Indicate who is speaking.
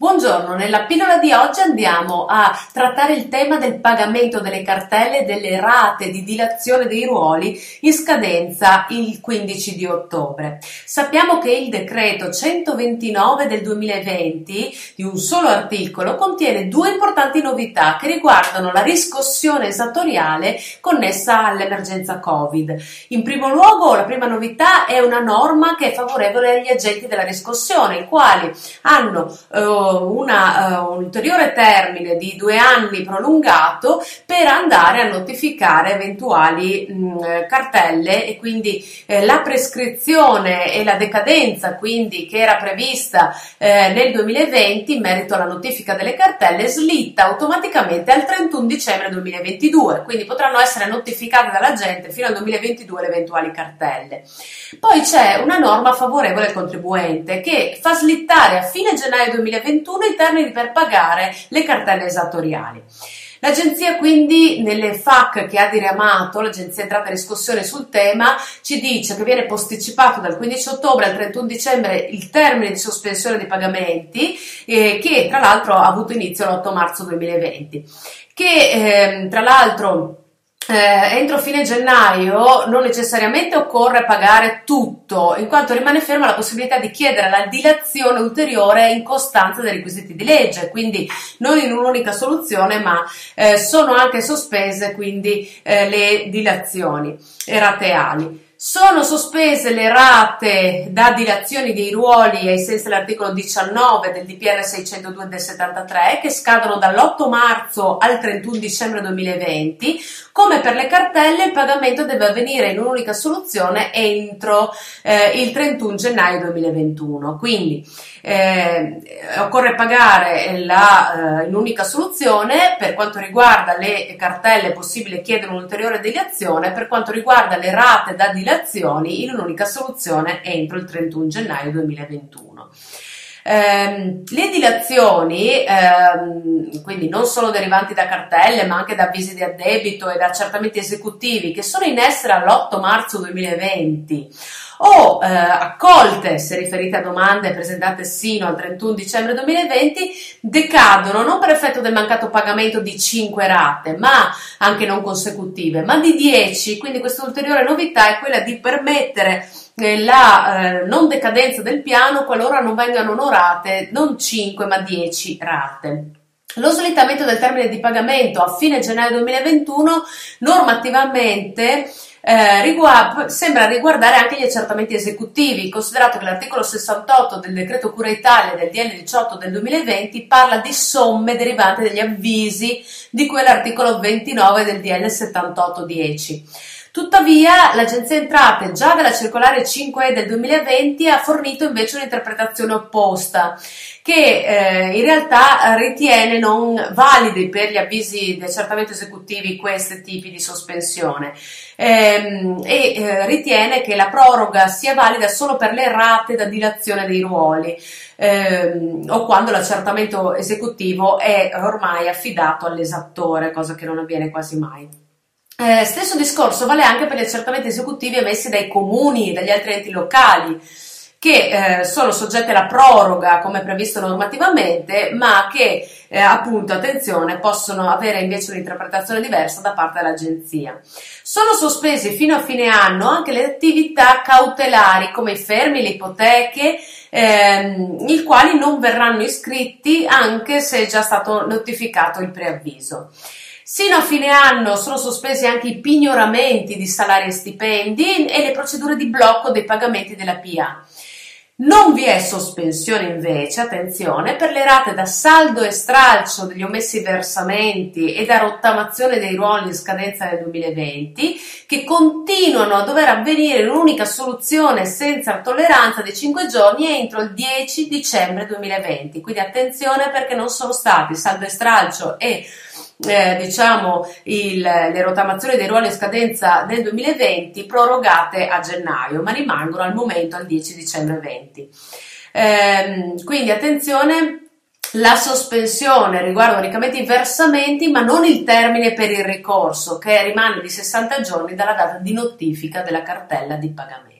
Speaker 1: Buongiorno, nella pillola di oggi andiamo a trattare il tema del pagamento delle cartelle e delle rate di dilazione dei ruoli in scadenza il 15 di ottobre. Sappiamo che il decreto 129 del 2020 di un solo articolo contiene due importanti novità che riguardano la riscossione esattoriale connessa all'emergenza Covid. In primo luogo, la prima novità è una norma che è favorevole agli agenti della riscossione, i quali hanno eh, una, uh, un ulteriore termine di due anni prolungato per andare a notificare eventuali mh, cartelle e quindi eh, la prescrizione e la decadenza quindi che era prevista eh, nel 2020 in merito alla notifica delle cartelle slitta automaticamente al 31 dicembre 2022 quindi potranno essere notificate dalla gente fino al 2022 le eventuali cartelle. Poi c'è una norma favorevole al contribuente che fa slittare a fine gennaio 2022 2021 i termini per pagare le cartelle esattoriali. L'agenzia quindi nelle FAC che ha diramato, l'agenzia entrata in riscossione sul tema, ci dice che viene posticipato dal 15 ottobre al 31 dicembre il termine di sospensione dei pagamenti eh, che tra l'altro ha avuto inizio l'8 marzo 2020, che eh, tra l'altro eh, entro fine gennaio non necessariamente occorre pagare tutto, in quanto rimane ferma la possibilità di chiedere la dilazione ulteriore in costanza dei requisiti di legge, quindi non in un'unica soluzione, ma eh, sono anche sospese quindi eh, le dilazioni rateali. Sono sospese le rate da dilazioni dei ruoli ai sensi dell'articolo 19 del DPR 602 del 73 che scadono dall'8 marzo al 31 dicembre 2020. Come per le cartelle il pagamento deve avvenire in un'unica soluzione entro eh, il 31 gennaio 2021. Quindi eh, occorre pagare la, eh, in un'unica soluzione per quanto riguarda le cartelle è possibile chiedere un'ulteriore dilazione per quanto riguarda le rate da dilazioni in un'unica soluzione entro il 31 gennaio 2021. Eh, le dilazioni, ehm, quindi non solo derivanti da cartelle, ma anche da avvisi di addebito e da accertamenti esecutivi che sono in essere all'8 marzo 2020 o eh, accolte, se riferite a domande presentate sino al 31 dicembre 2020, decadono non per effetto del mancato pagamento di 5 rate, ma anche non consecutive, ma di 10. Quindi questa ulteriore novità è quella di permettere eh, la eh, non decadenza del piano qualora non vengano onorate non 5 ma 10 rate. Lo slittamento del termine di pagamento a fine gennaio 2021 normativamente eh, riguarda, sembra riguardare anche gli accertamenti esecutivi, considerato che l'articolo 68 del decreto Cura Italia del DL 18 del 2020 parla di somme derivanti dagli avvisi di quell'articolo 29 del DL 7810. Tuttavia, l'Agenzia Entrate, già dalla circolare 5E del 2020, ha fornito invece un'interpretazione opposta, che eh, in realtà ritiene non validi per gli avvisi di accertamento esecutivi questi tipi di sospensione ehm, e eh, ritiene che la proroga sia valida solo per le rate da dilazione dei ruoli ehm, o quando l'accertamento esecutivo è ormai affidato all'esattore, cosa che non avviene quasi mai. Eh, stesso discorso vale anche per gli accertamenti esecutivi emessi dai comuni e dagli altri enti locali che eh, sono soggetti alla proroga come previsto normativamente, ma che eh, appunto, attenzione, possono avere invece un'interpretazione diversa da parte dell'agenzia. Sono sospesi fino a fine anno anche le attività cautelari come i fermi, le ipoteche, ehm, i quali non verranno iscritti anche se è già stato notificato il preavviso. Sino a fine anno sono sospesi anche i pignoramenti di salari e stipendi e le procedure di blocco dei pagamenti della PA. Non vi è sospensione invece, attenzione, per le rate da saldo e stralcio degli omessi versamenti e da rottamazione dei ruoli in scadenza nel 2020, che continuano a dover avvenire in un'unica soluzione senza tolleranza di 5 giorni entro il 10 dicembre 2020. Quindi attenzione perché non sono stati saldo e stralcio e eh, diciamo il, le rottamazioni dei ruoli in scadenza del 2020 prorogate a gennaio, ma rimangono al momento al 10 dicembre 20. Eh, quindi attenzione, la sospensione riguarda unicamente i versamenti, ma non il termine per il ricorso, che rimane di 60 giorni dalla data di notifica della cartella di pagamento.